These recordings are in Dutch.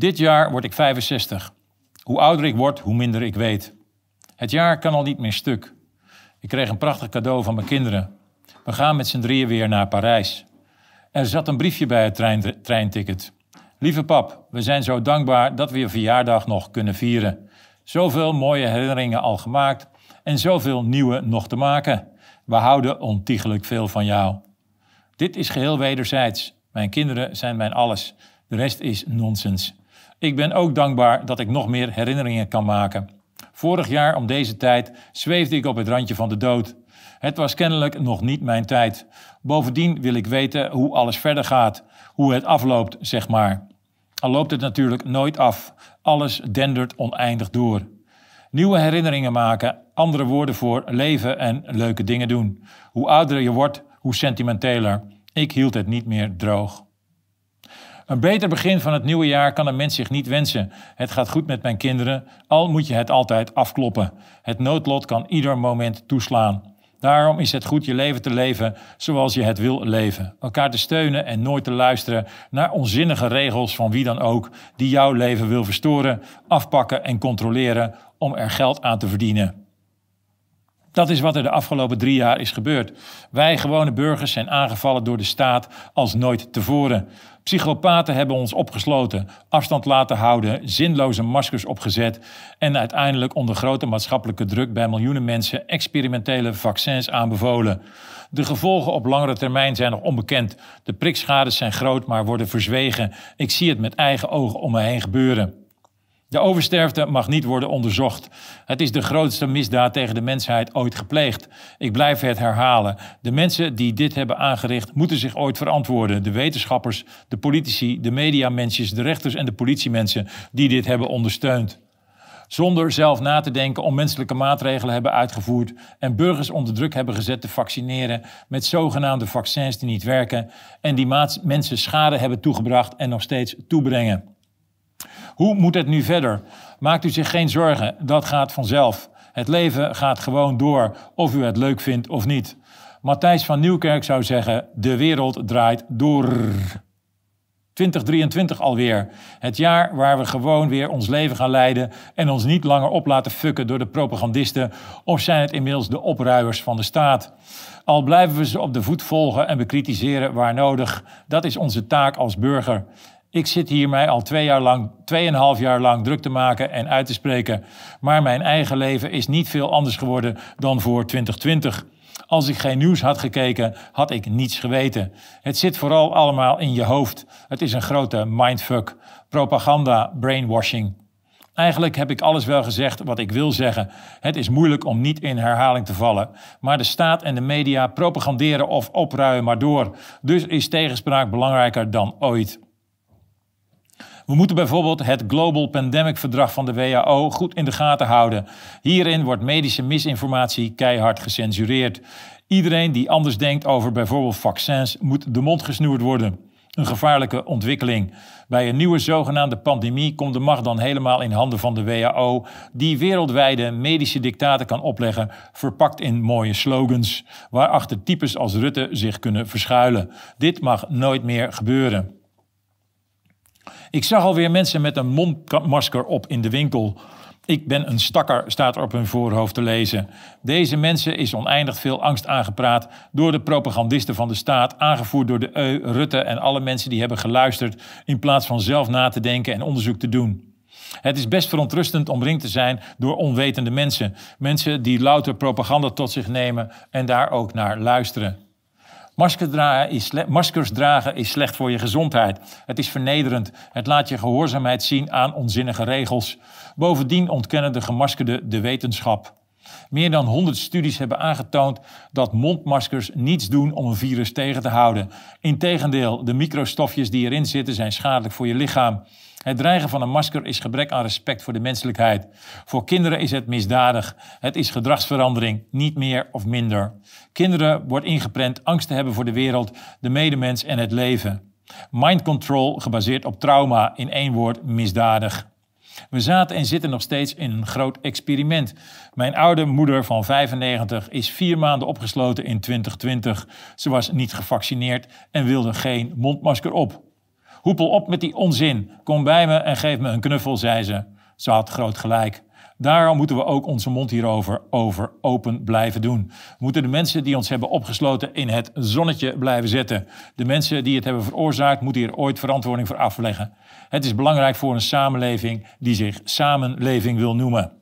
Dit jaar word ik 65. Hoe ouder ik word, hoe minder ik weet. Het jaar kan al niet meer stuk. Ik kreeg een prachtig cadeau van mijn kinderen. We gaan met z'n drieën weer naar Parijs. Er zat een briefje bij het trein, treinticket. Lieve pap, we zijn zo dankbaar dat we je verjaardag nog kunnen vieren. Zoveel mooie herinneringen al gemaakt en zoveel nieuwe nog te maken. We houden ontiegelijk veel van jou. Dit is geheel wederzijds. Mijn kinderen zijn mijn alles. De rest is nonsens. Ik ben ook dankbaar dat ik nog meer herinneringen kan maken. Vorig jaar om deze tijd zweefde ik op het randje van de dood. Het was kennelijk nog niet mijn tijd. Bovendien wil ik weten hoe alles verder gaat, hoe het afloopt, zeg maar. Al loopt het natuurlijk nooit af. Alles dendert oneindig door. Nieuwe herinneringen maken, andere woorden voor leven en leuke dingen doen. Hoe ouder je wordt, hoe sentimenteler. Ik hield het niet meer droog. Een beter begin van het nieuwe jaar kan een mens zich niet wensen. Het gaat goed met mijn kinderen, al moet je het altijd afkloppen. Het noodlot kan ieder moment toeslaan. Daarom is het goed je leven te leven zoals je het wil leven. Elkaar te steunen en nooit te luisteren naar onzinnige regels van wie dan ook die jouw leven wil verstoren, afpakken en controleren om er geld aan te verdienen. Dat is wat er de afgelopen drie jaar is gebeurd. Wij gewone burgers zijn aangevallen door de staat als nooit tevoren. Psychopaten hebben ons opgesloten, afstand laten houden, zinloze maskers opgezet en uiteindelijk onder grote maatschappelijke druk bij miljoenen mensen experimentele vaccins aanbevolen. De gevolgen op langere termijn zijn nog onbekend. De prikschades zijn groot, maar worden verzwegen. Ik zie het met eigen ogen om me heen gebeuren. De oversterfte mag niet worden onderzocht. Het is de grootste misdaad tegen de mensheid ooit gepleegd. Ik blijf het herhalen. De mensen die dit hebben aangericht moeten zich ooit verantwoorden. De wetenschappers, de politici, de mediamensen, de rechters en de politiemensen die dit hebben ondersteund. Zonder zelf na te denken onmenselijke maatregelen hebben uitgevoerd en burgers onder druk hebben gezet te vaccineren met zogenaamde vaccins die niet werken en die mensen schade hebben toegebracht en nog steeds toebrengen. Hoe moet het nu verder? Maakt u zich geen zorgen, dat gaat vanzelf. Het leven gaat gewoon door, of u het leuk vindt of niet. Matthijs van Nieuwkerk zou zeggen: de wereld draait door. 2023 alweer. Het jaar waar we gewoon weer ons leven gaan leiden en ons niet langer op laten fucken door de propagandisten of zijn het inmiddels de opruiers van de staat. Al blijven we ze op de voet volgen en bekritiseren waar nodig. Dat is onze taak als burger. Ik zit hier mij al twee jaar lang, tweeënhalf jaar lang druk te maken en uit te spreken. Maar mijn eigen leven is niet veel anders geworden dan voor 2020. Als ik geen nieuws had gekeken, had ik niets geweten. Het zit vooral allemaal in je hoofd. Het is een grote mindfuck. Propaganda, brainwashing. Eigenlijk heb ik alles wel gezegd wat ik wil zeggen. Het is moeilijk om niet in herhaling te vallen. Maar de staat en de media propaganderen of opruimen maar door. Dus is tegenspraak belangrijker dan ooit. We moeten bijvoorbeeld het Global Pandemic Verdrag van de WHO goed in de gaten houden. Hierin wordt medische misinformatie keihard gecensureerd. Iedereen die anders denkt over bijvoorbeeld vaccins moet de mond gesnoerd worden. Een gevaarlijke ontwikkeling. Bij een nieuwe zogenaamde pandemie komt de macht dan helemaal in handen van de WHO, die wereldwijde medische dictaten kan opleggen, verpakt in mooie slogans, waarachter types als Rutte zich kunnen verschuilen. Dit mag nooit meer gebeuren. Ik zag alweer mensen met een mondmasker op in de winkel. Ik ben een stakker, staat er op hun voorhoofd te lezen. Deze mensen is oneindig veel angst aangepraat door de propagandisten van de staat, aangevoerd door de EU, Rutte en alle mensen die hebben geluisterd, in plaats van zelf na te denken en onderzoek te doen. Het is best verontrustend omringd te zijn door onwetende mensen. Mensen die louter propaganda tot zich nemen en daar ook naar luisteren. Maskers dragen, is maskers dragen is slecht voor je gezondheid. Het is vernederend. Het laat je gehoorzaamheid zien aan onzinnige regels. Bovendien ontkennen de gemaskerden de wetenschap. Meer dan 100 studies hebben aangetoond dat mondmaskers niets doen om een virus tegen te houden. Integendeel, de microstofjes die erin zitten zijn schadelijk voor je lichaam. Het dreigen van een masker is gebrek aan respect voor de menselijkheid. Voor kinderen is het misdadig. Het is gedragsverandering, niet meer of minder. Kinderen wordt ingeprent angst te hebben voor de wereld, de medemens en het leven. Mind control gebaseerd op trauma, in één woord misdadig. We zaten en zitten nog steeds in een groot experiment. Mijn oude moeder van 95 is vier maanden opgesloten in 2020. Ze was niet gevaccineerd en wilde geen mondmasker op. Hoepel op met die onzin. Kom bij me en geef me een knuffel, zei ze. Ze had groot gelijk. Daarom moeten we ook onze mond hierover over open blijven doen. Moeten de mensen die ons hebben opgesloten in het zonnetje blijven zetten. De mensen die het hebben veroorzaakt moeten hier ooit verantwoording voor afleggen. Het is belangrijk voor een samenleving die zich samenleving wil noemen.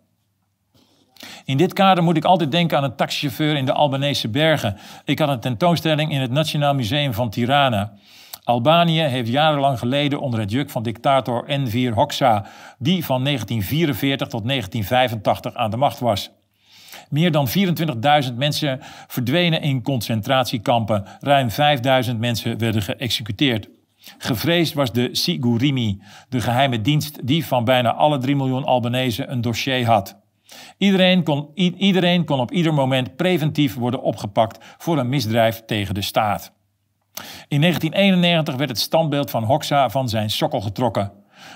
In dit kader moet ik altijd denken aan een taxichauffeur in de Albanese bergen. Ik had een tentoonstelling in het Nationaal Museum van Tirana. Albanië heeft jarenlang geleden onder het juk van dictator Enver Hoxha, die van 1944 tot 1985 aan de macht was. Meer dan 24.000 mensen verdwenen in concentratiekampen. Ruim 5.000 mensen werden geëxecuteerd. Gevreesd was de Sigurimi, de geheime dienst die van bijna alle 3 miljoen Albanese een dossier had. Iedereen kon, iedereen kon op ieder moment preventief worden opgepakt voor een misdrijf tegen de staat. In 1991 werd het standbeeld van Hoxha van zijn sokkel getrokken.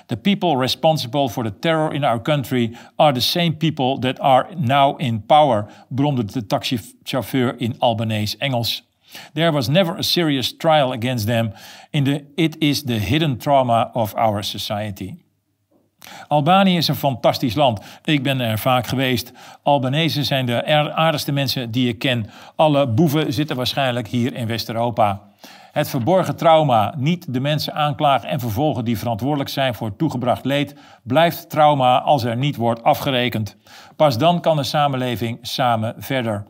The people responsible for the terror in our country are the same people that are now in power, bromde de taxichauffeur in Albanese Engels. There was never a serious trial against them. In the, it is the hidden trauma of our society. Albanië is een fantastisch land. Ik ben er vaak geweest. Albanese zijn de aardigste mensen die ik ken. Alle boeven zitten waarschijnlijk hier in West-Europa. Het verborgen trauma, niet de mensen aanklagen en vervolgen die verantwoordelijk zijn voor toegebracht leed, blijft trauma als er niet wordt afgerekend. Pas dan kan de samenleving samen verder.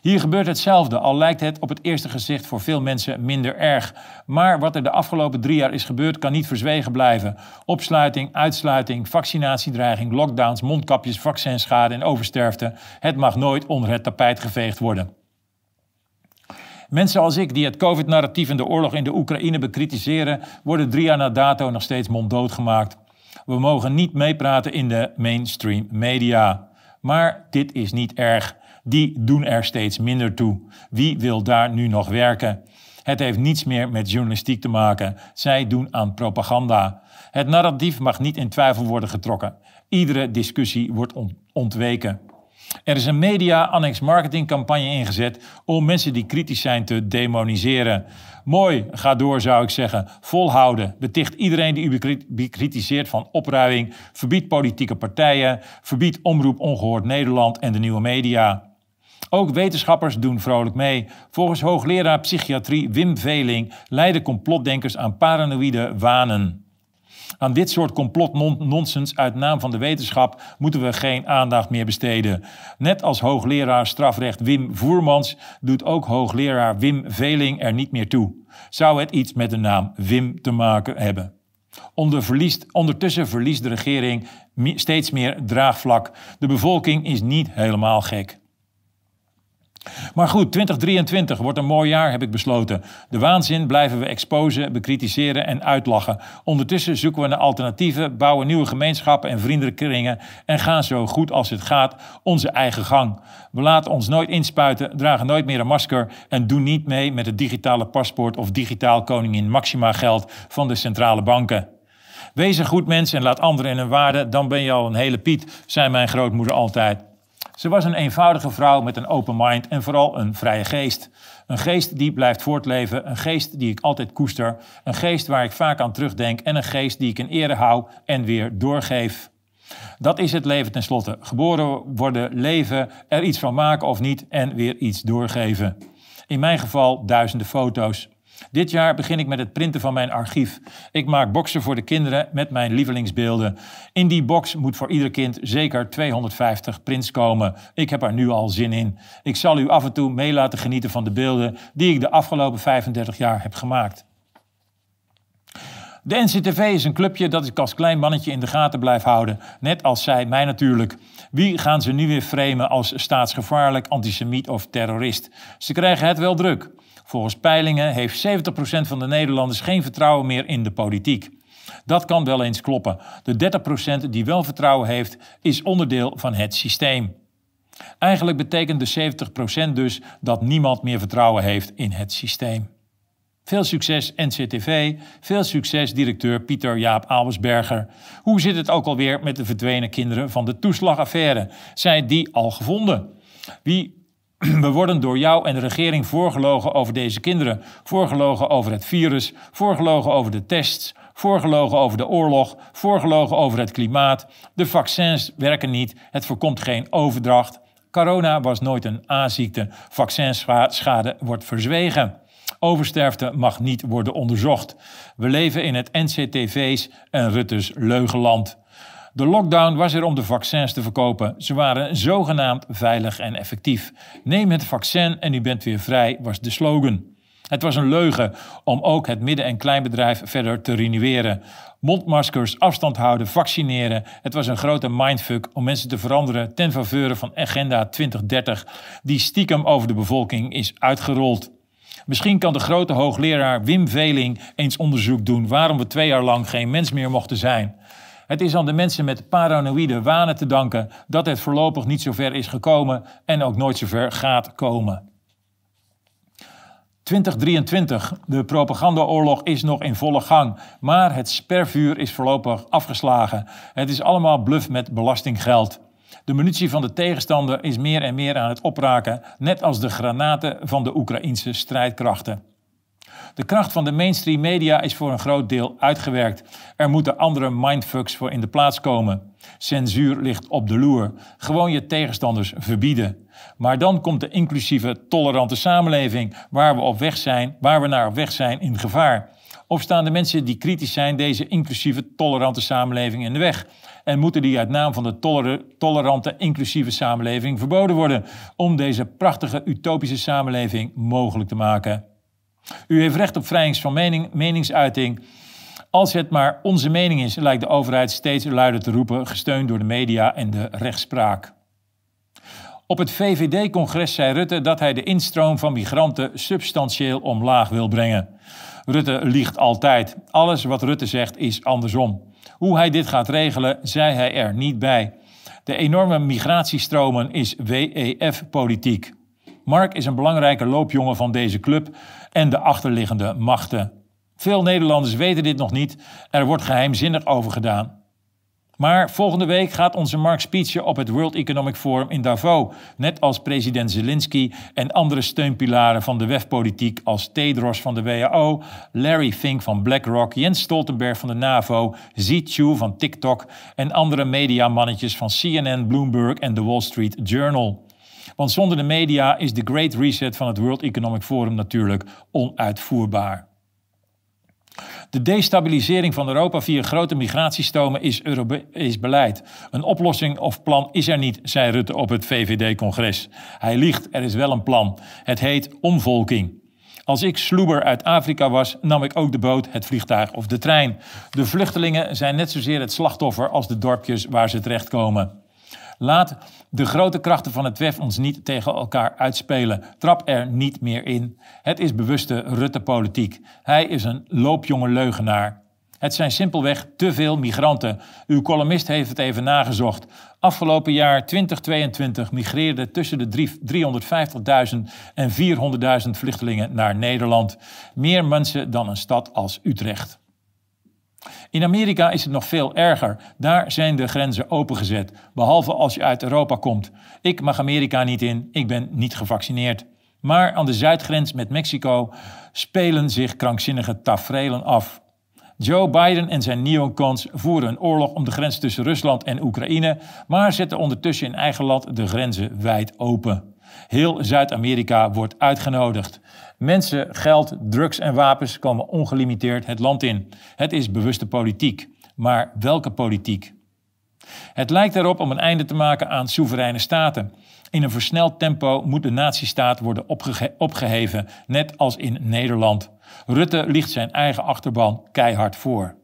Hier gebeurt hetzelfde, al lijkt het op het eerste gezicht voor veel mensen minder erg. Maar wat er de afgelopen drie jaar is gebeurd, kan niet verzwegen blijven. Opsluiting, uitsluiting, vaccinatiedreiging, lockdowns, mondkapjes, vaccinschade en oversterfte. Het mag nooit onder het tapijt geveegd worden. Mensen als ik, die het COVID-narratief en de oorlog in de Oekraïne bekritiseren, worden drie jaar na dato nog steeds monddood gemaakt. We mogen niet meepraten in de mainstream media. Maar dit is niet erg. Die doen er steeds minder toe. Wie wil daar nu nog werken? Het heeft niets meer met journalistiek te maken. Zij doen aan propaganda. Het narratief mag niet in twijfel worden getrokken. Iedere discussie wordt ontweken. Er is een media-annex marketingcampagne ingezet om mensen die kritisch zijn te demoniseren. Mooi, ga door zou ik zeggen. Volhouden. Beticht iedereen die u bekritiseert van opruiming. Verbied politieke partijen. Verbied Omroep Ongehoord Nederland en de nieuwe media. Ook wetenschappers doen vrolijk mee. Volgens hoogleraar psychiatrie Wim Veling leiden complotdenkers aan paranoïde wanen. Aan dit soort complotnonsens uit naam van de wetenschap moeten we geen aandacht meer besteden. Net als hoogleraar strafrecht Wim Voermans doet ook hoogleraar Wim Veling er niet meer toe. Zou het iets met de naam Wim te maken hebben? Onder verliest, ondertussen verliest de regering steeds meer draagvlak. De bevolking is niet helemaal gek. Maar goed, 2023 wordt een mooi jaar, heb ik besloten. De waanzin blijven we exposen, bekritiseren en uitlachen. Ondertussen zoeken we naar alternatieven, bouwen nieuwe gemeenschappen en vriendenkringen en gaan zo goed als het gaat onze eigen gang. We laten ons nooit inspuiten, dragen nooit meer een masker en doen niet mee met het digitale paspoort of digitaal koningin maxima geld van de centrale banken. Wees een goed mens en laat anderen in hun waarde, dan ben je al een hele Piet, zei mijn grootmoeder altijd. Ze was een eenvoudige vrouw met een open mind en vooral een vrije geest. Een geest die blijft voortleven, een geest die ik altijd koester, een geest waar ik vaak aan terugdenk en een geest die ik in ere hou en weer doorgeef. Dat is het leven tenslotte. Geboren worden, leven, er iets van maken of niet en weer iets doorgeven. In mijn geval duizenden foto's. Dit jaar begin ik met het printen van mijn archief. Ik maak boxen voor de kinderen met mijn lievelingsbeelden. In die box moet voor ieder kind zeker 250 prints komen. Ik heb er nu al zin in. Ik zal u af en toe mee laten genieten van de beelden die ik de afgelopen 35 jaar heb gemaakt. De NCTV is een clubje dat ik als klein mannetje in de gaten blijf houden. Net als zij mij natuurlijk. Wie gaan ze nu weer framen als staatsgevaarlijk, antisemiet of terrorist? Ze krijgen het wel druk. Volgens peilingen heeft 70% van de Nederlanders geen vertrouwen meer in de politiek. Dat kan wel eens kloppen. De 30% die wel vertrouwen heeft, is onderdeel van het systeem. Eigenlijk betekent de 70% dus dat niemand meer vertrouwen heeft in het systeem. Veel succes NCTV, veel succes directeur Pieter Jaap Albersberger. Hoe zit het ook alweer met de verdwenen kinderen van de toeslagaffaire? Zijn die al gevonden? Wie We worden door jou en de regering voorgelogen over deze kinderen, voorgelogen over het virus, voorgelogen over de tests, voorgelogen over de oorlog, voorgelogen over het klimaat. De vaccins werken niet, het voorkomt geen overdracht. Corona was nooit een A-ziekte, vaccinschade wordt verzwegen. Oversterfte mag niet worden onderzocht. We leven in het NCTV's en Rutte's leugenland. De lockdown was er om de vaccins te verkopen. Ze waren zogenaamd veilig en effectief. Neem het vaccin en u bent weer vrij, was de slogan. Het was een leugen om ook het midden- en kleinbedrijf verder te reneweren. Mondmaskers, afstand houden, vaccineren. Het was een grote mindfuck om mensen te veranderen ten faveur van Agenda 2030, die stiekem over de bevolking is uitgerold. Misschien kan de grote hoogleraar Wim Veling eens onderzoek doen waarom we twee jaar lang geen mens meer mochten zijn. Het is aan de mensen met paranoïde wanen te danken dat het voorlopig niet zo ver is gekomen en ook nooit zo ver gaat komen. 2023. De propagandaoorlog is nog in volle gang, maar het spervuur is voorlopig afgeslagen. Het is allemaal bluff met belastinggeld. De munitie van de tegenstander is meer en meer aan het opraken, net als de granaten van de Oekraïnse strijdkrachten. De kracht van de mainstream media is voor een groot deel uitgewerkt. Er moeten andere mindfucks voor in de plaats komen. Censuur ligt op de loer. Gewoon je tegenstanders verbieden. Maar dan komt de inclusieve, tolerante samenleving waar we op weg zijn, waar we naar op weg zijn in gevaar. Of staan de mensen die kritisch zijn deze inclusieve, tolerante samenleving in de weg? En moeten die uit naam van de tolerante, inclusieve samenleving verboden worden om deze prachtige, utopische samenleving mogelijk te maken? U heeft recht op vrijheid van mening, meningsuiting. Als het maar onze mening is, lijkt de overheid steeds luider te roepen, gesteund door de media en de rechtspraak. Op het VVD-congres zei Rutte dat hij de instroom van migranten substantieel omlaag wil brengen. Rutte liegt altijd. Alles wat Rutte zegt is andersom. Hoe hij dit gaat regelen, zei hij er niet bij. De enorme migratiestromen is WEF-politiek. Mark is een belangrijke loopjongen van deze club en de achterliggende machten. Veel Nederlanders weten dit nog niet. Er wordt geheimzinnig over gedaan. Maar volgende week gaat onze Mark speechen op het World Economic Forum in Davos. Net als president Zelensky en andere steunpilaren van de WEF-politiek als Tedros van de WHO, Larry Fink van BlackRock, Jens Stoltenberg van de NAVO, Zi Chu van TikTok en andere mediamannetjes van CNN, Bloomberg en The Wall Street Journal. Want zonder de media is de Great Reset van het World Economic Forum natuurlijk onuitvoerbaar. De destabilisering van Europa via grote migratiestromen is, is beleid. Een oplossing of plan is er niet, zei Rutte op het VVD-congres. Hij liegt, er is wel een plan. Het heet omvolking. Als ik sloeber uit Afrika was, nam ik ook de boot, het vliegtuig of de trein. De vluchtelingen zijn net zozeer het slachtoffer als de dorpjes waar ze terechtkomen. Laat de grote krachten van het WEF ons niet tegen elkaar uitspelen. Trap er niet meer in. Het is bewuste Rutte-politiek. Hij is een loopjonge leugenaar. Het zijn simpelweg te veel migranten. Uw columnist heeft het even nagezocht. Afgelopen jaar 2022 migreerden tussen de 350.000 en 400.000 vluchtelingen naar Nederland. Meer mensen dan een stad als Utrecht. In Amerika is het nog veel erger. Daar zijn de grenzen opengezet, behalve als je uit Europa komt. Ik mag Amerika niet in, ik ben niet gevaccineerd. Maar aan de zuidgrens met Mexico spelen zich krankzinnige tafereelen af. Joe Biden en zijn neocons voeren een oorlog om de grens tussen Rusland en Oekraïne, maar zetten ondertussen in eigen land de grenzen wijd open. Heel Zuid-Amerika wordt uitgenodigd. Mensen, geld, drugs en wapens komen ongelimiteerd het land in. Het is bewuste politiek. Maar welke politiek? Het lijkt erop om een einde te maken aan soevereine staten. In een versneld tempo moet de nazistaat worden opge opgeheven, net als in Nederland. Rutte ligt zijn eigen achterban keihard voor.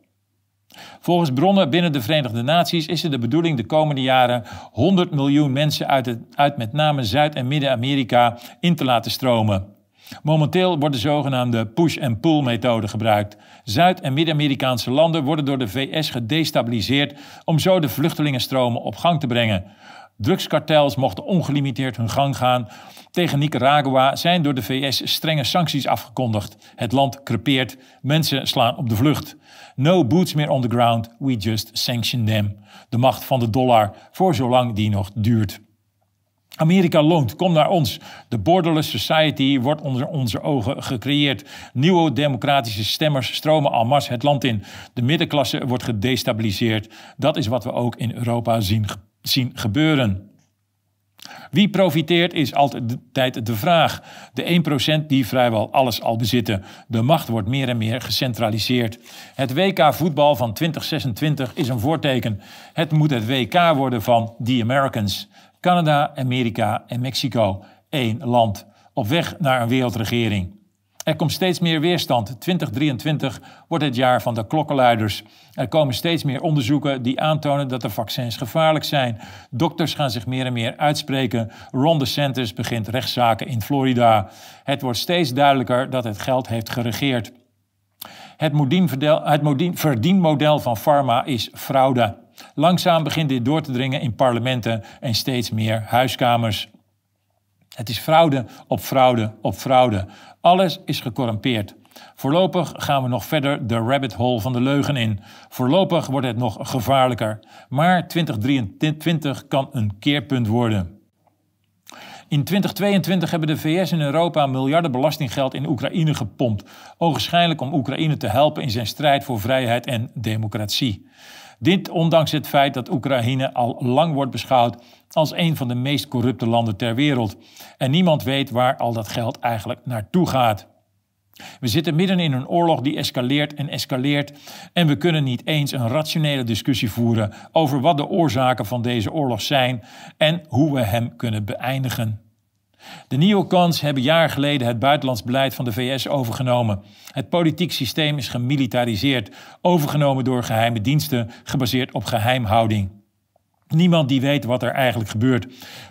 Volgens bronnen binnen de Verenigde Naties is het de bedoeling de komende jaren 100 miljoen mensen uit, uit met name Zuid- en Midden-Amerika in te laten stromen. Momenteel wordt de zogenaamde push-and-pull methode gebruikt. Zuid- en Midden-Amerikaanse landen worden door de VS gedestabiliseerd om zo de vluchtelingenstromen op gang te brengen. Drugskartels mochten ongelimiteerd hun gang gaan. Tegen Nicaragua zijn door de VS strenge sancties afgekondigd. Het land crepeert, mensen slaan op de vlucht. No boots meer on the ground, we just sanction them. De macht van de dollar, voor zolang die nog duurt. Amerika loont, kom naar ons. De borderless society wordt onder onze ogen gecreëerd. Nieuwe democratische stemmers stromen al mars het land in. De middenklasse wordt gedestabiliseerd. Dat is wat we ook in Europa zien, zien gebeuren. Wie profiteert is altijd de vraag. De 1% die vrijwel alles al bezitten. De macht wordt meer en meer gecentraliseerd. Het WK voetbal van 2026 is een voorteken. Het moet het WK worden van The Americans. Canada, Amerika en Mexico. één land. Op weg naar een wereldregering. Er komt steeds meer weerstand. 2023 wordt het jaar van de klokkenluiders. Er komen steeds meer onderzoeken die aantonen dat de vaccins gevaarlijk zijn. Dokters gaan zich meer en meer uitspreken. Ron DeSantis begint rechtszaken in Florida. Het wordt steeds duidelijker dat het geld heeft geregeerd. Het, verdienmodel van pharma is fraude. Langzaam begint dit door te dringen in parlementen en steeds meer huiskamers. Het is fraude op fraude op fraude. Alles is gecorrumpeerd. Voorlopig gaan we nog verder de rabbit hole van de leugen in. Voorlopig wordt het nog gevaarlijker. Maar 2023 kan een keerpunt worden. In 2022 hebben de VS en Europa miljarden belastinggeld in Oekraïne gepompt. Ogenschijnlijk om Oekraïne te helpen in zijn strijd voor vrijheid en democratie. Dit ondanks het feit dat Oekraïne al lang wordt beschouwd als een van de meest corrupte landen ter wereld. En niemand weet waar al dat geld eigenlijk naartoe gaat. We zitten midden in een oorlog die escaleert en escaleert en we kunnen niet eens een rationele discussie voeren over wat de oorzaken van deze oorlog zijn en hoe we hem kunnen beëindigen. De neocons hebben jaar geleden het buitenlands beleid van de VS overgenomen. Het politiek systeem is gemilitariseerd, overgenomen door geheime diensten, gebaseerd op geheimhouding. Niemand die weet wat er eigenlijk gebeurt.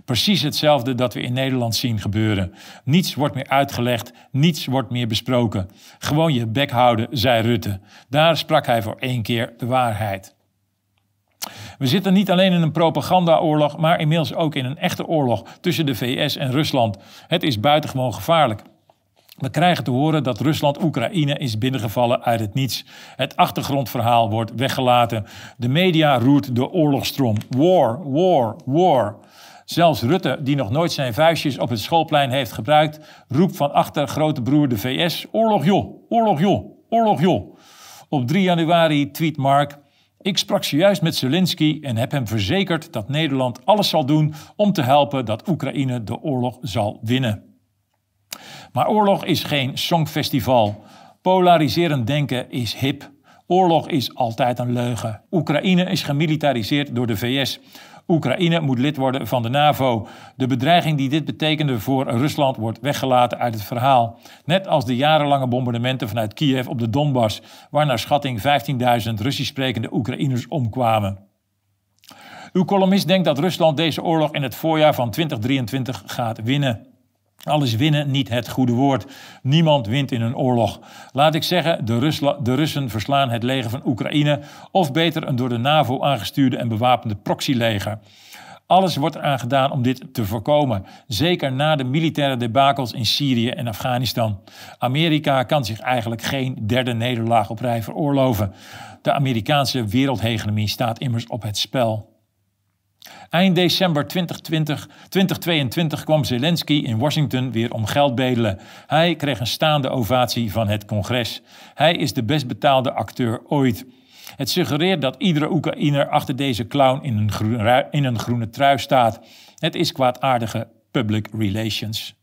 Precies hetzelfde dat we in Nederland zien gebeuren. Niets wordt meer uitgelegd, niets wordt meer besproken. Gewoon je bek houden, zei Rutte. Daar sprak hij voor één keer de waarheid. We zitten niet alleen in een propagandaoorlog, maar inmiddels ook in een echte oorlog tussen de VS en Rusland. Het is buitengewoon gevaarlijk. We krijgen te horen dat Rusland Oekraïne is binnengevallen uit het niets. Het achtergrondverhaal wordt weggelaten. De media roert de oorlogstrom. War, war, war. Zelfs Rutte, die nog nooit zijn vuistjes op het schoolplein heeft gebruikt, roept van achter grote broer de VS: Oorlog joh, oorlog joh, oorlog joh. Op 3 januari tweet Mark: Ik sprak zojuist met Zelensky en heb hem verzekerd dat Nederland alles zal doen om te helpen dat Oekraïne de oorlog zal winnen. Maar oorlog is geen songfestival. Polariserend denken is hip. Oorlog is altijd een leugen. Oekraïne is gemilitariseerd door de VS. Oekraïne moet lid worden van de NAVO. De bedreiging die dit betekende voor Rusland wordt weggelaten uit het verhaal. Net als de jarenlange bombardementen vanuit Kiev op de Donbass, waar naar schatting 15.000 Russisch sprekende Oekraïners omkwamen. Uw columnist denkt dat Rusland deze oorlog in het voorjaar van 2023 gaat winnen. Al is winnen niet het goede woord. Niemand wint in een oorlog. Laat ik zeggen, de, de, Russen verslaan het leger van Oekraïne, of beter een door de NAVO aangestuurde en bewapende proxyleger. Alles wordt eraan gedaan om dit te voorkomen, zeker na de militaire debakels in Syrië en Afghanistan. Amerika kan zich eigenlijk geen derde nederlaag op rij veroorloven. De Amerikaanse wereldhegemonie staat immers op het spel. Eind december 2020, 2022 kwam Zelensky in Washington weer om geld bedelen. Hij kreeg een staande ovatie van het congres. Hij is de best betaalde acteur ooit. Het suggereert dat iedere Oekraïner achter deze clown in een, in een groene trui staat. Het is kwaadaardige public relations.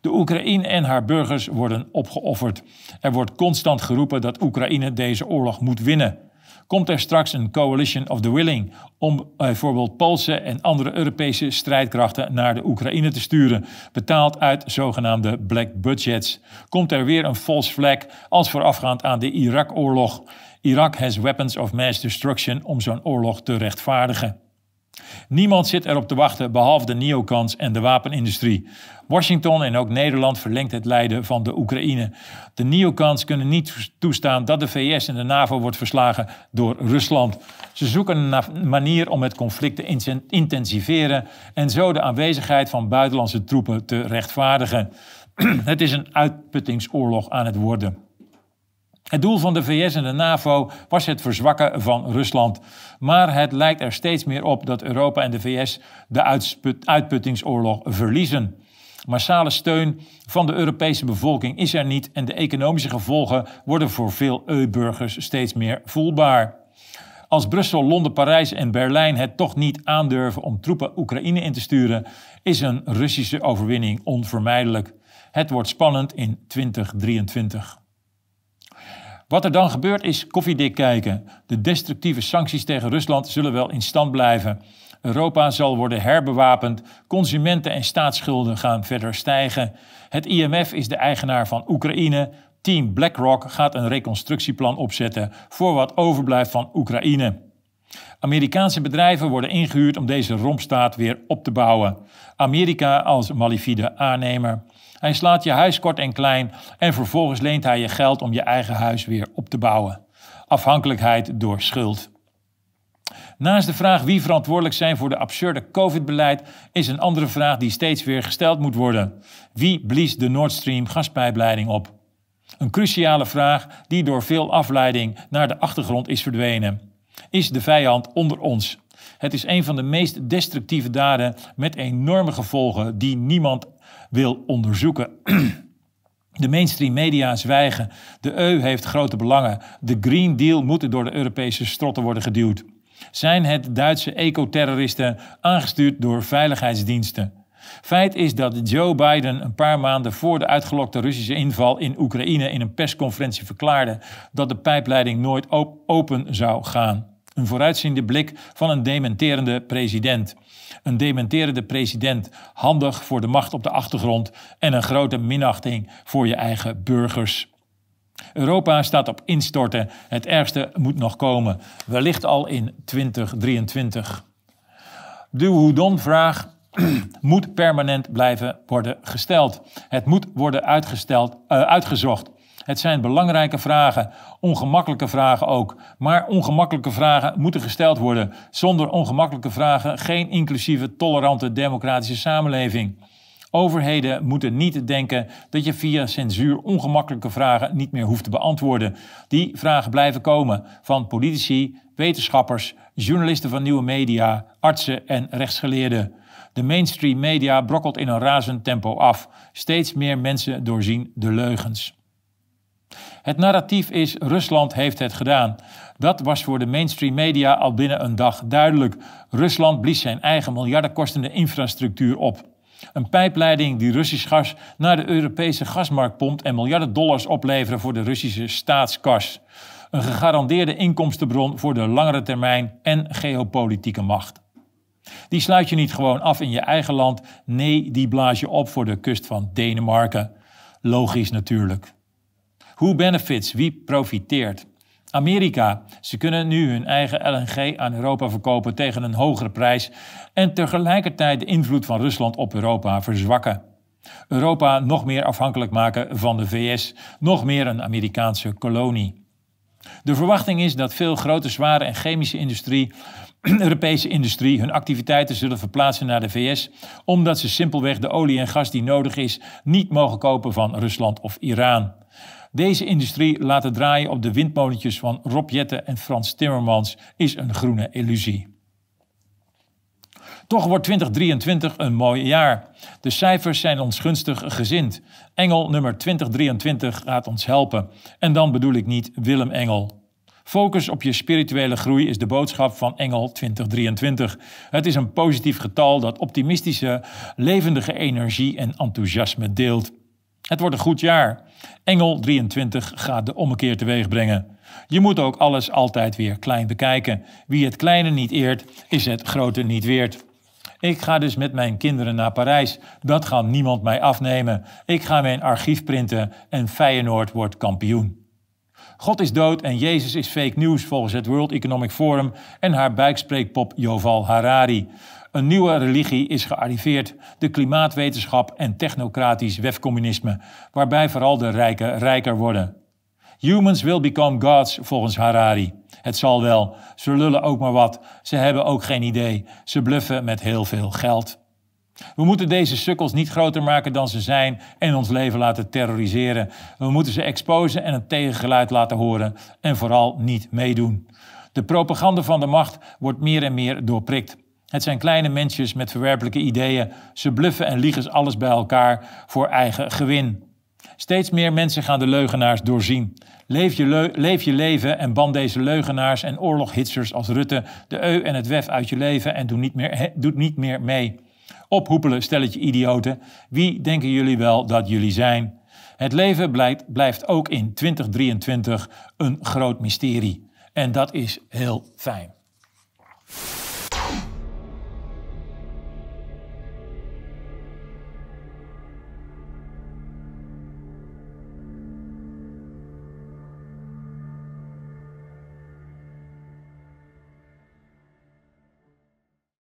De Oekraïne en haar burgers worden opgeofferd. Er wordt constant geroepen dat Oekraïne deze oorlog moet winnen komt er straks een coalition of the willing om bijvoorbeeld Poolse en andere Europese strijdkrachten naar de Oekraïne te sturen, betaald uit zogenaamde black budgets. Komt er weer een false flag als voorafgaand aan de Irak-oorlog. Irak has weapons of mass destruction om zo'n oorlog te rechtvaardigen. Niemand zit erop te wachten behalve de neocons en de wapenindustrie. Washington en ook Nederland verlengt het lijden van de Oekraïne. De neocons kunnen niet toestaan dat de VS en de NAVO wordt verslagen door Rusland. Ze zoeken een manier om het conflict te intensiveren en zo de aanwezigheid van buitenlandse troepen te rechtvaardigen. Het is een uitputtingsoorlog aan het worden. Het doel van de VS en de NAVO was het verzwakken van Rusland. Maar het lijkt er steeds meer op dat Europa en de VS de uitputtingsoorlog verliezen. Massale steun van de Europese bevolking is er niet en de economische gevolgen worden voor veel EU-burgers steeds meer voelbaar. Als Brussel, Londen, Parijs en Berlijn het toch niet aandurven om troepen Oekraïne in te sturen, is een Russische overwinning onvermijdelijk. Het wordt spannend in 2023. Wat er dan gebeurt is koffiedik kijken. De destructieve sancties tegen Rusland zullen wel in stand blijven. Europa zal worden herbewapend, consumenten- en staatsschulden gaan verder stijgen. Het IMF is de eigenaar van Oekraïne. Team BlackRock gaat een reconstructieplan opzetten voor wat overblijft van Oekraïne. Amerikaanse bedrijven worden ingehuurd om deze rompstaat weer op te bouwen. Amerika als malifide aannemer. Hij slaat je huis kort en klein en vervolgens leent hij je geld om je eigen huis weer op te bouwen. Afhankelijkheid door schuld. Naast de vraag wie verantwoordelijk zijn voor de absurde COVID-beleid, is een andere vraag die steeds weer gesteld moet worden. Wie blies de Nord Stream gaspijpleiding op? Een cruciale vraag die door veel afleiding naar de achtergrond is verdwenen. Is de vijand onder ons? Het is een van de meest destructieve daden met enorme gevolgen die niemand wil onderzoeken. De mainstream media zwijgen. De EU heeft grote belangen. De Green Deal moet door de Europese strotten worden geduwd. Zijn het Duitse ecoterroristen aangestuurd door veiligheidsdiensten? Feit is dat Joe Biden een paar maanden voor de uitgelokte Russische inval in Oekraïne in een persconferentie verklaarde dat de pijpleiding nooit open zou gaan. Een vooruitziende blik van een dementerende president. Een dementerende president, handig voor de macht op de achtergrond en een grote minachting voor je eigen burgers. Europa staat op instorten. Het ergste moet nog komen, wellicht al in 2023. De Houdon-vraag moet permanent blijven worden gesteld. Het moet worden uitgesteld, uh, uitgezocht. Het zijn belangrijke vragen, ongemakkelijke vragen ook. Maar ongemakkelijke vragen moeten gesteld worden. Zonder ongemakkelijke vragen geen inclusieve, tolerante, democratische samenleving. Overheden moeten niet denken dat je via censuur ongemakkelijke vragen niet meer hoeft te beantwoorden. Die vragen blijven komen van politici, wetenschappers, journalisten van nieuwe media, artsen en rechtsgeleerden. De mainstream media brokkelt in een razend tempo af. Steeds meer mensen doorzien de leugens. Het narratief is Rusland heeft het gedaan. Dat was voor de mainstream media al binnen een dag duidelijk. Rusland blies zijn eigen miljardenkostende infrastructuur op. Een pijpleiding die Russisch gas naar de Europese gasmarkt pompt en miljarden dollars opleveren voor de Russische staatskas. Een gegarandeerde inkomstenbron voor de langere termijn en geopolitieke macht. Die sluit je niet gewoon af in je eigen land, nee, die blaas je op voor de kust van Denemarken. Logisch natuurlijk. Who benefits? Wie profiteert? Amerika. Ze kunnen nu hun eigen LNG aan Europa verkopen tegen een hogere prijs en tegelijkertijd de invloed van Rusland op Europa verzwakken. Europa nog meer afhankelijk maken van de VS, nog meer een Amerikaanse kolonie. De verwachting is dat veel grote, zware en chemische industrie, Europese industrie, hun activiteiten zullen verplaatsen naar de VS, omdat ze simpelweg de olie en gas die nodig is niet mogen kopen van Rusland of Iran. Deze industrie laten draaien op de windmolentjes van Rob Jette en Frans Timmermans is een groene illusie. Toch wordt 2023 een mooi jaar. De cijfers zijn ons gunstig gezind. Engel nummer 2023 gaat ons helpen. En dan bedoel ik niet Willem Engel. Focus op je spirituele groei is de boodschap van Engel 2023. Het is een positief getal dat optimistische, levendige energie en enthousiasme deelt. Het wordt een goed jaar. Engel 23 gaat de ommekeer teweeg brengen. Je moet ook alles altijd weer klein bekijken. Wie het kleine niet eert, is het grote niet weert. Ik ga dus met mijn kinderen naar Parijs. Dat gaat niemand mij afnemen. Ik ga mijn archief printen en Feyenoord wordt kampioen. God is dood en Jezus is fake news volgens het World Economic Forum en haar buikspreekpop Joval Harari. Een nieuwe religie is gearriveerd, de klimaatwetenschap en technocratisch wefcommunisme, waarbij vooral de rijken rijker worden. Humans will become gods, volgens Harari. Het zal wel, ze lullen ook maar wat, ze hebben ook geen idee, ze bluffen met heel veel geld. We moeten deze sukkels niet groter maken dan ze zijn en ons leven laten terroriseren. We moeten ze exposen en het tegengeluid laten horen en vooral niet meedoen. De propaganda van de macht wordt meer en meer doorprikt. Het zijn kleine mensjes met verwerpelijke ideeën. Ze bluffen en liegen alles bij elkaar voor eigen gewin. Steeds meer mensen gaan de leugenaars doorzien. Leef je, leef je leven en ban deze leugenaars en oorloghitsers als Rutte de eu en het wef uit je leven en doe niet meer, doe niet meer mee. Ophoepelen, stelletje idioten. Wie denken jullie wel dat jullie zijn? Het leven blijft ook in 2023 een groot mysterie. En dat is heel fijn.